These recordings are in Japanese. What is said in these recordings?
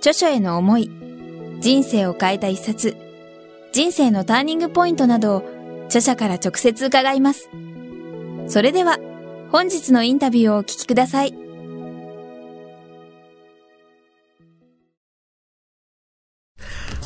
著書への思い、人生を変えた一冊、人生のターニングポイントなどを著者から直接伺います。それでは、本日のインタビューをお聞きください。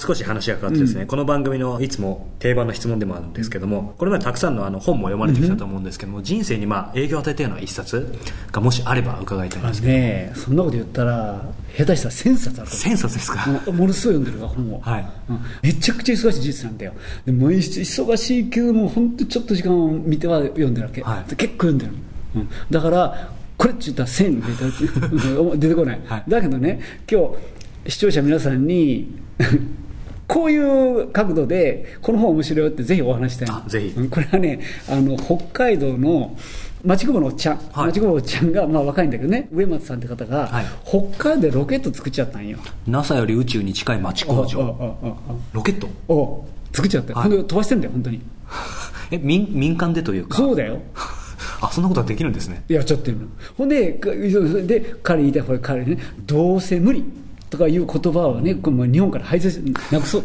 少し話が変わってですね、うん、この番組のいつも定番の質問でもあるんですけども、これまでたくさんのあの本も読まれてきたと思うんですけども、うん、人生にまあ影響を与えたような一冊がもしあれば伺いたいんですけど、ね、そんなこと言ったら下手したら1000冊ある。1000冊ですか？ものすごい読んでるわ本を、はい。うん、めちゃくちゃ忙しい事実なんだよ。でも忙しいけども本当ちょっと時間を見ては読んでるわけ、はい、結構読んでる、うん、だからこれって言ったら1000出てこない、はい、だけどね今日視聴者皆さんにこういう角度で、この本面白いよってぜひお話したいぜひ。これはね、あの、北海道の、町久保のおっちゃん、はい、町久保のおっちゃんが、まあ若いんだけどね、上松さんって方が、はい、北海道でロケット作っちゃったんよ。NASA より宇宙に近い町工場。ロケット？お作っちゃった。はい、飛ばしてるんだよ、本当に。え、民民間でというかそうだよ。あそんなことはできるんですねやっちゃってるのほんでで彼言いたいこれ彼ねどうせ無理とかいう言葉はね、この日本から排除なくそう。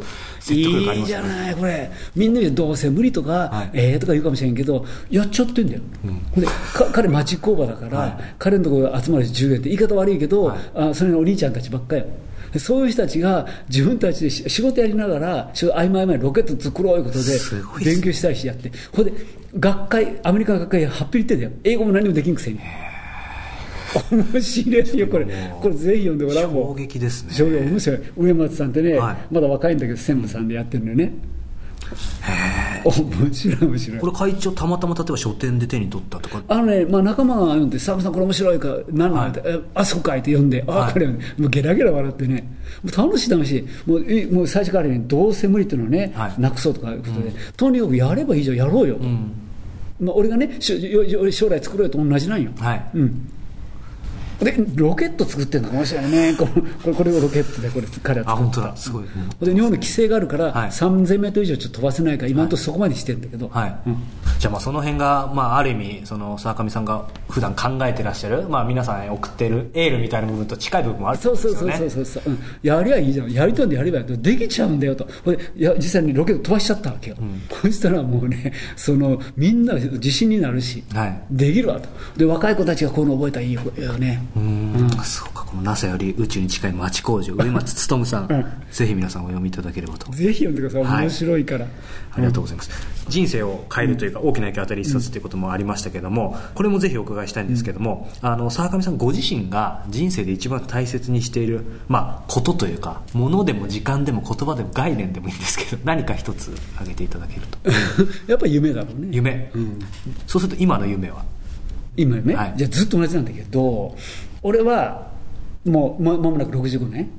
いいじゃない、これ。みんなでどうせ無理とか、はい、ええとか言うかもしれんけど、やっちゃってんだよ。うん、で彼、町工場だから、はい、彼のところ集まる10円って言い方悪いけど、はい、あそれのお兄ちゃんたちばっかよ。そういう人たちが自分たちで仕事やりながら、合間合間にロケット作ろういうことで、勉強したりしてやって、ほんで、学会、アメリカの学会、はっぴり言ってんだよ。英語も何もできんくせに。面白いよ、これ、これぜひ読んでごらん衝撃ですね。衝撃、面白い。上松さんってね、はい、まだ若いんだけど、専務さんでやってるのよね。へ面白い面白い。これ会長たまたま例えば書店で手に取ったとか？あのね、まあ、仲間が読んで「佐野さんこれ面白いから何なんて、はい、あそうかい」って読んで「あこれ、もうゲラゲラ笑ってね。もう楽しい楽しい。もうもう最初からねどうせ無理っていうのをね、はい、なくそうとかいうことで、うん、とにかくやればいいじゃんやろうよ、うん、まあ、俺がね将来作ろうと同じなんよ、はい。うん、でロケット作ってるの面白いね。これこれをロケットでこれ彼は作った。あ本当だ。すごい、うん、で日本の規制があるから、はい、3000メートル以上ちょっと飛ばせないから今のところそこまでしてるんだけど、はい。うん、じゃあまあその辺が、まあ、ある意味その沢上さんが普段考えてらっしゃる、まあ、皆さんへ送っているエールみたいな部分と近い部分もあるそうそうそうそうそう、う。ん、やりゃいいじゃん。やりとんでやればできちゃうんだよと。いや実際にロケット飛ばしちゃったわけよ、うん、そしたらもうねそのみんな自信になるし、はい、できるわと。で若い子たちがこういうの覚えたらいいよねうん。そうかこの NASA より宇宙に近い町工場 上松勉さん、うん、ぜひ皆さんお読みいただければと。ぜひ読んでください、はい、面白いから。ありがとうございます、人生を変えるというか、大きな影響を与える一冊ということもありましたけども、これもぜひお伺いしたいんですけども、あの沢上さんご自身が人生で一番大切にしている、まあ、ことというかものでも時間でも言葉でも概念でもいいんですけど 何か一つ挙げていただけると。やっぱり夢だろうね。夢、うん、そうすると今の夢は？今夢、はい、じゃずっと同じなんだけど俺はもうまもなく65年。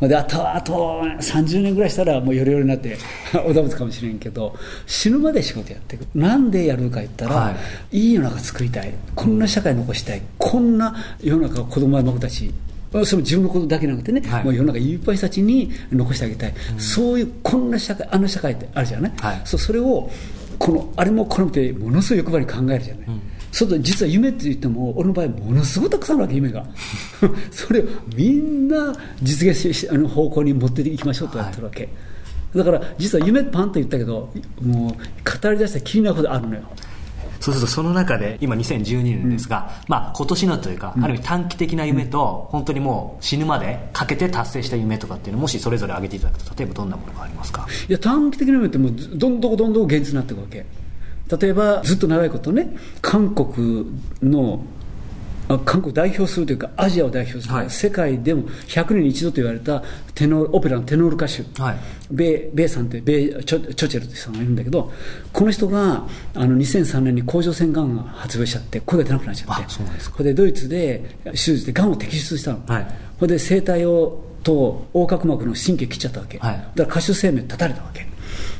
であとあと30年ぐらいしたらもうよりよりになって おだぶつかもしれんけど死ぬまで仕事やっていく。なんでやるか言ったら、はい、いい世の中作りたい。こんな社会残したい。こんな世の中子供や孫たちその自分のことだけじゃなくてね、はい、もう世の中いっぱい人たちに残してあげたい、うん、そういうこんな社会あの社会ってあるじゃない、はい、そそれをこのあれもこのってものすごい欲張り考えるじゃない、うんそう実は夢って言っても俺の場合ものすごくたくさんあるわけ夢が。それをみんな実現しあの方向に持っていきましょうとやってるわけ、はい、だから実は夢パンと言ったけどもう語り出したら気になるほどあるのよ。そうするとその中で今2012年ですが、うん、まあ、今年のというか、ある意味短期的な夢と、本当にもう死ぬまでかけて達成した夢とかっていうのもしそれぞれ挙げていただくと例えばどんなものがありますか？いや短期的な夢ってもうどんどんどんどん現実になっていくわけ例えばずっと長いことね韓国の韓国を代表するというかアジアを代表する、はい、世界でも100年に一度と言われたテノオペラのテノール歌手、はい、ベベイさんってベイチョチョチェルという人がいるんだけどこの人があの2003年に甲状腺がんが発病しちゃって声が出なくなっちゃって。それでドイツで手術でがんを摘出したの、はい、それで声帯をと横隔膜の神経切っちゃったわけ、はい。だから歌手生命断たれたわけ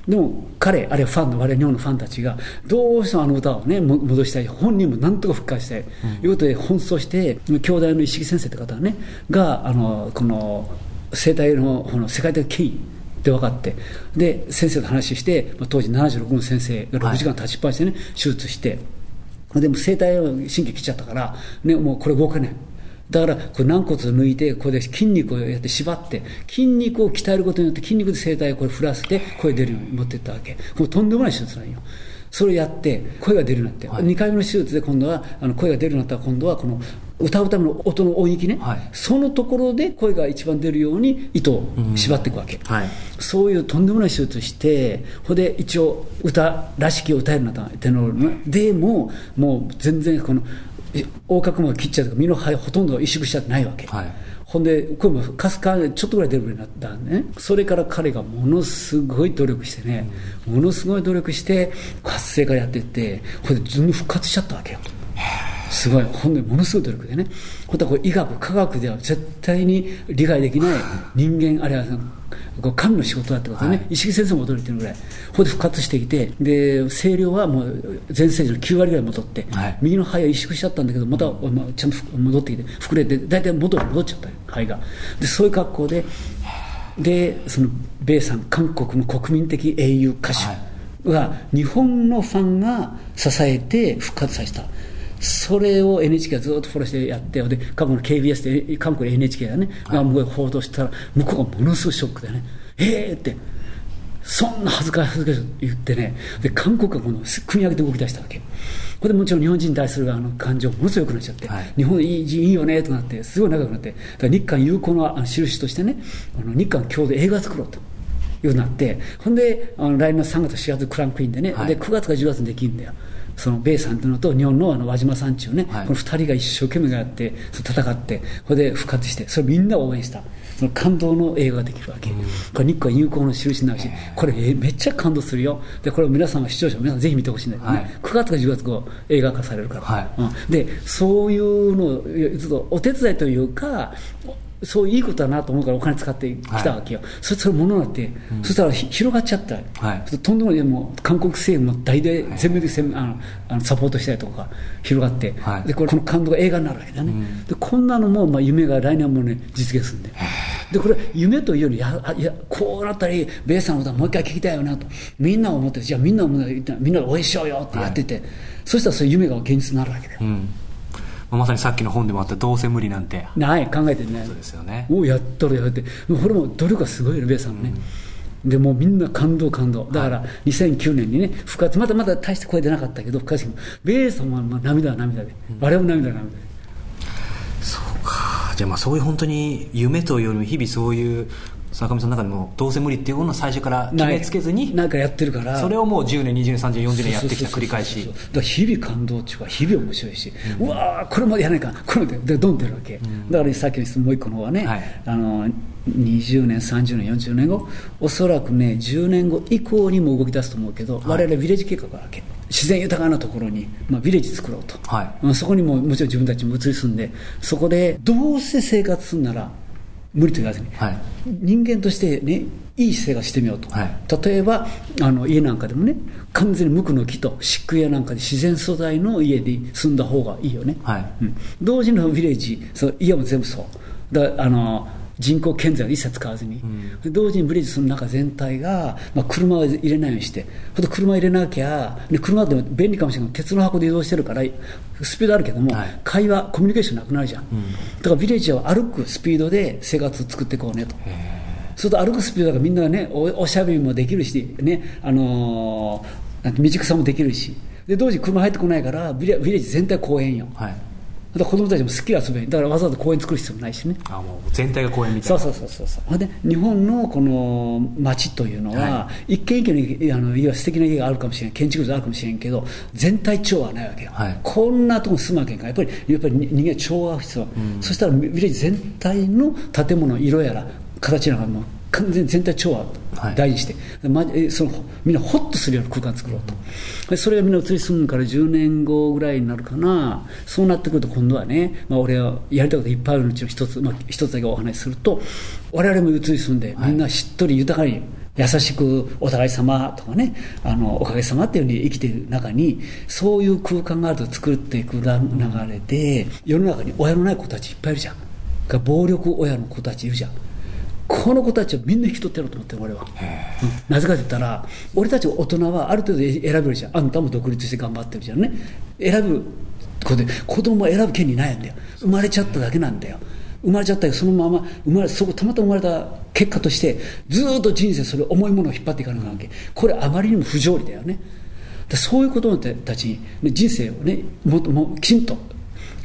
でも彼あるいはファンの我々日本のファンたちがどうしてもあの歌をねも戻したい本人もなんとか復活したい、ということで奔走して兄弟の石木先生って方ねがあのこの生態のこの世界的権威って分かってで先生と話して、まあ、当時76の先生が6時間立ちっぱなしでね、手術してでも声帯を神経切っちゃったから、ね、もうこれ動かないだからこれ軟骨を抜いてこれで筋肉をやって縛って筋肉を鍛えることによって筋肉で声帯をこれ振らせて声出るように持っていったわけ。これとんでもない手術なんよ。それをやって声が出るようになって、はい。2回目の手術で今度はあの声が出るようになったら今度はこの歌うための音の音域ね、はい。そのところで声が一番出るように糸を縛っていくわけ、はい。そういうとんでもない手術して、ほんで一応、歌らしきを歌えるようになったテノールね、でも、もう全然この、え横隔膜切っちゃうとか、身の肺ほとんど萎縮しちゃってないわけ。はいほんで、これもかすかちょっとぐらい出るようになったんね。それから彼がものすごい努力してね、ものすごい努力して、活性化やってって、ほんで、自分復活しちゃったわけよ。すごい、ほんで、ものすごい努力でね、本当はこれ医学、科学では絶対に理解できない人間、あるいはこう神の仕事だってことね、はい。石木先生も驚いてるぐらい、ここで復活してきて、で声量はもう全盛時の9割ぐらい戻って、はい。右の肺は萎縮しちゃったんだけど、また、まあ、ちゃんと戻ってきて、膨れて、大体元に戻っちゃったよ、肺が。でそういう格好ででその米さん韓国の国民的英雄歌手が日本のファンが支えて復活させたそれを NHK がずっとフォローしてやってで過去の KBS で韓国の NHK がね、が向こうで報道したら向こうがものすごいショックでねええー、ってそんな恥ずかしい恥ずかしいと言ってねで韓国がこの組み上げて動き出したわけ。これでもちろん日本人に対するあの感情ものすごく良くなっちゃって、はい。日本いいいいよねとなってすごい仲良くなってだから日韓友好の印としてねあの日韓共同映画作ろうと。いうふうになってほんであの来年の3月4月クランクインでね、はい。で9月か10月にできるんだよその米さんというのと日本のあの輪島さんっていうね、はい。この2人が一生懸命やって戦ってそれで復活してそれみんな応援した。その感動の映画ができるわけ、これ日韓友好の印になるしこれえめっちゃ感動するよ。でこれを皆さんが視聴者皆さんぜひ見てほしいんだけどね、はい。9月か10月後映画化されるから、はい。うん。でそういうのをお手伝いというかそういいことだなと思うからお金使ってきたわけよ、それそれものになって、そしたらひ広がっちゃった、はい。とんでもないもう韓国政府も大々全面的にあのあのサポートしたりとか広がって、はい。でこれこの感動が映画になるわけだね、でこんなのも、まあ、夢が来年もね実現するんで。でこれ夢というよりややこうなったりベイさんの歌もう一回聞きたいよなと。みんな思ってじゃあみんな思ってみんなで応援しようよってやってて、そしたらそういう夢が現実になるわけだよ、うんまさにさっきの本でもあったどうせ無理なんて。ない考えてねそうですよね。もうやっとるやって。もうこれも努力がすごいよベイさんもね、でもうみんな感動感動。だから2009年にね復活。まだまだ大して声出なかったけど復活してベイさんはまあ涙は涙で、我々も涙は涙で。そうか。じゃあまあそういう本当に夢というよりも日々そういう坂上さんの中でもどうせ無理っていうものを最初から決めつけずになんかやってるから。それをもう10年20年30年40年やってきた繰り返し。だから日々感動っていうか日々面白いし、うわーこれまでやらないかこれまででどん出るわけ、だからさっきの質問もう一個の方はね、はい。あの20年30年40年後おそらくね10年後以降にも動き出すと思うけど、我々ビレッジ計画があるわけ。自然豊かなところに、まあ、ビレッジ作ろうと、はい。まあそこにももちろん自分たちも移り住んでそこでどうせ生活するなら無理と言わずに、はい。人間としてねいい生活してみようと、はい。例えばあの家なんかでもね完全に無垢の木と漆喰屋なんかで自然素材の家で住んだ方がいいよね、はい。うん、同時のビレッジその家も全部そう。だあの人工建材を一切使わずに、同時にビレッジその中全体が、まあ、車を入れないようにしてほんと車入れなきゃで車でも便利かもしれない。けど鉄の箱で移動してるからスピードあるけども、はい。会話コミュニケーションなくなるじゃん、だからビレッジは歩くスピードで生活を作っていこうねと。そうすると歩くスピードだからみんながねおおしゃべりもできるしねあのーなんて道草もできるし。で同時に車入ってこないからビレビレッジ全体公園よ。はい子供たちも好きに遊べるだからわざわざ公園作る必要もないしね。あもう全体が公園みたいな。そうそうそうそうで日本のこの街というのは、は一軒一軒にあの家は素敵な家があるかもしれない建築物あるかもしれんけど全体調和はないわけよ、はい。こんなとこに住むわけにいかん。やっぱりやっぱり人間は調和が必要、そしたらビレッジ全体の建物の色やら形なんかも完全に全体調和大事にして、はい、そのみんなホッとするような空間作ろうと、それがみんな移り住むから10年後ぐらいになるかな。そうなってくると今度はね、まあ、俺はやりたいこといっぱいあるうちの一つ、まあ、一つだけお話しすると我々も移り住んでみんなしっとり豊かに、優しくお互い様とかねあのおかげさまっていうふうに生きている中にそういう空間があると作っていく流れで世の中に親のない子たちいっぱいいるじゃん。暴力親の子たちいるじゃんこの子たちをみんな引き取ってやろうと思ってる俺は、うん、なぜかと言ったら俺たち大人はある程度選べるじゃん。あんたも独立して頑張ってるじゃんね。選ぶことで子供を選ぶ権利ないんだよ。生まれちゃっただけなんだよ。生まれちゃったよそのまま生まれそこたまたま生まれた結果としてずっと人生それ重いものを引っ張っていかなきゃわけ。これあまりにも不条理だよね。そういう子供たちに人生をねもっともきちんと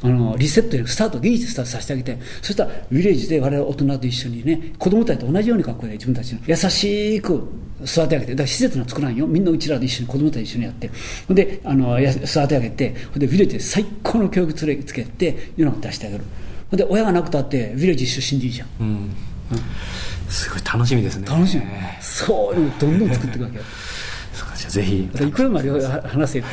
あのリセットでスタート技術スタートさせてあげてそしたらウィレージで我々大人と一緒にね子供たちと同じように学校で自分たちの。優しく育て上げてだから施設の作らんよ。みんなうちらで一緒に子供たち一緒にやって。であの育て上げてでウィレージで最高の教育つけて世の中に出してあげる。で親が亡くたってウィレージ出身でいいじゃん、うん、うん、すごい楽しみですね。楽しみ。そういうのどんどん作っていくわけぜひ。いくらまで話せ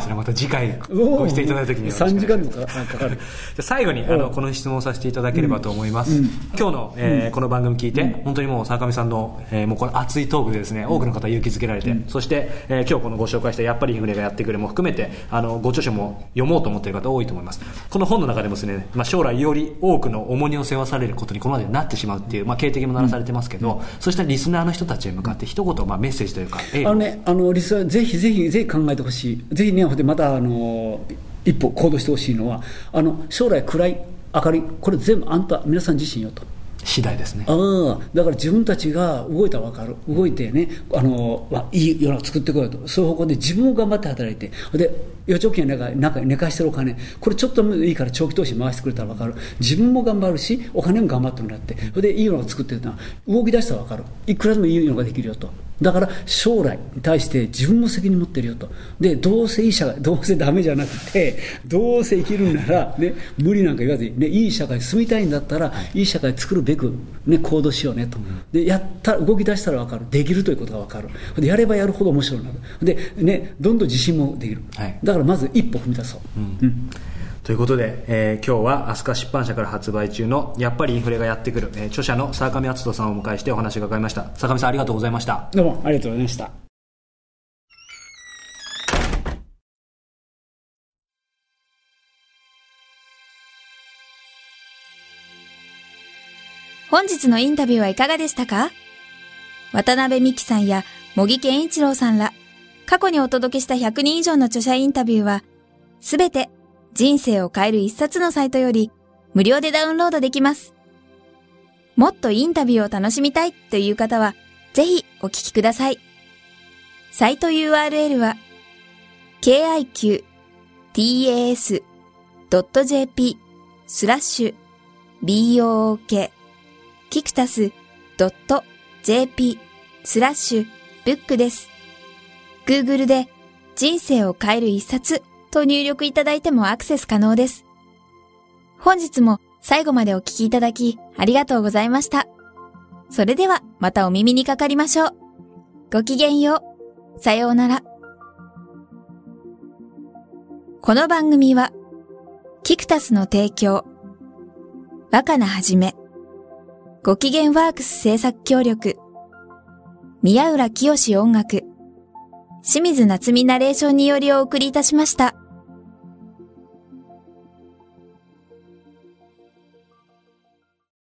それまた次回ごしていただいた時には3時間もかかる最後にあのこの質問をさせていただければと思います、今日の、えー、この番組聞いて、うん、本当にもう坂上さんの、えー、もうこの熱いトークでですね多くの方勇気づけられて、そして、えー、今日このご紹介したやっぱりインフレがやってくれも含めてあのご著書も読もうと思っている方多いと思います。この本の中でもですね、まあ、将来より多くの重荷を背負わされることにこのまでなってしまうっていう、まあ、経営的もならされてますけど、そうしたリスナーの人たちへ向かって一言、まあ、メッセージというかあのねあのリスナーぜひひぜひぜひ考えてほしい。ぜひねまたあの一歩行動してほしいのはあの将来暗い明るいこれ全部あんた皆さん自身よと。次第ですね。あだから自分たちが動いたら分かる。動いてねあのいい世の中作ってこようと。そういう方向で自分を頑張って働いて。で預貯金やなんか寝かしてるお金。これちょっといいから長期投資回してくれたら分かる。自分も頑張るしお金も頑張ってもらって。それでいいのが作ってるのは動き出したら分かる。いくらでもいいのができるよとだから将来に対して自分も責任持ってるよと。で、どうせいい社会、どうせダメじゃなくて、どうせ生きるんなら、ね、無理なんか言わずに、ね、いい社会住みたいんだったら、いい社会作るべく、ね、行動しようねと。で、やった、動き出したら分かる。できるということが分かる。で、やればやるほど面白くなる。で、ね、どんどん自信もできる。はい、だからまず一歩踏み出そう。うん、うんということで、えー、今日は飛鳥出版社から発売中のやっぱりインフレがやってくる、えー、著者の坂上篤人さんをお迎えしてお話を伺いました。坂上さんありがとうございました。どうもありがとうございました。本日のインタビューはいかがでしたか？渡辺美希さんや茂木健一郎さんら過去にお届けした100人以上の著者インタビューはすべて人生を変える一冊のサイトより無料でダウンロードできます。もっとインタビューを楽しみたいという方は、ぜひお聞きください。サイト URL は、kiqtas.jp スラッシュ book キクタス .jp スラッシュブックです。Google で人生を変える一冊と入力いただいてもアクセス可能です。本日も最後までお聞きいただきありがとうございました。それではまたお耳にかかりましょう。ごきげんよう。さようなら。この番組は、キクタスの提供、若菜はじめ、ご機嫌ワークス制作協力、宮浦清志音楽、清水夏美ナレーションによりお送りいたしました。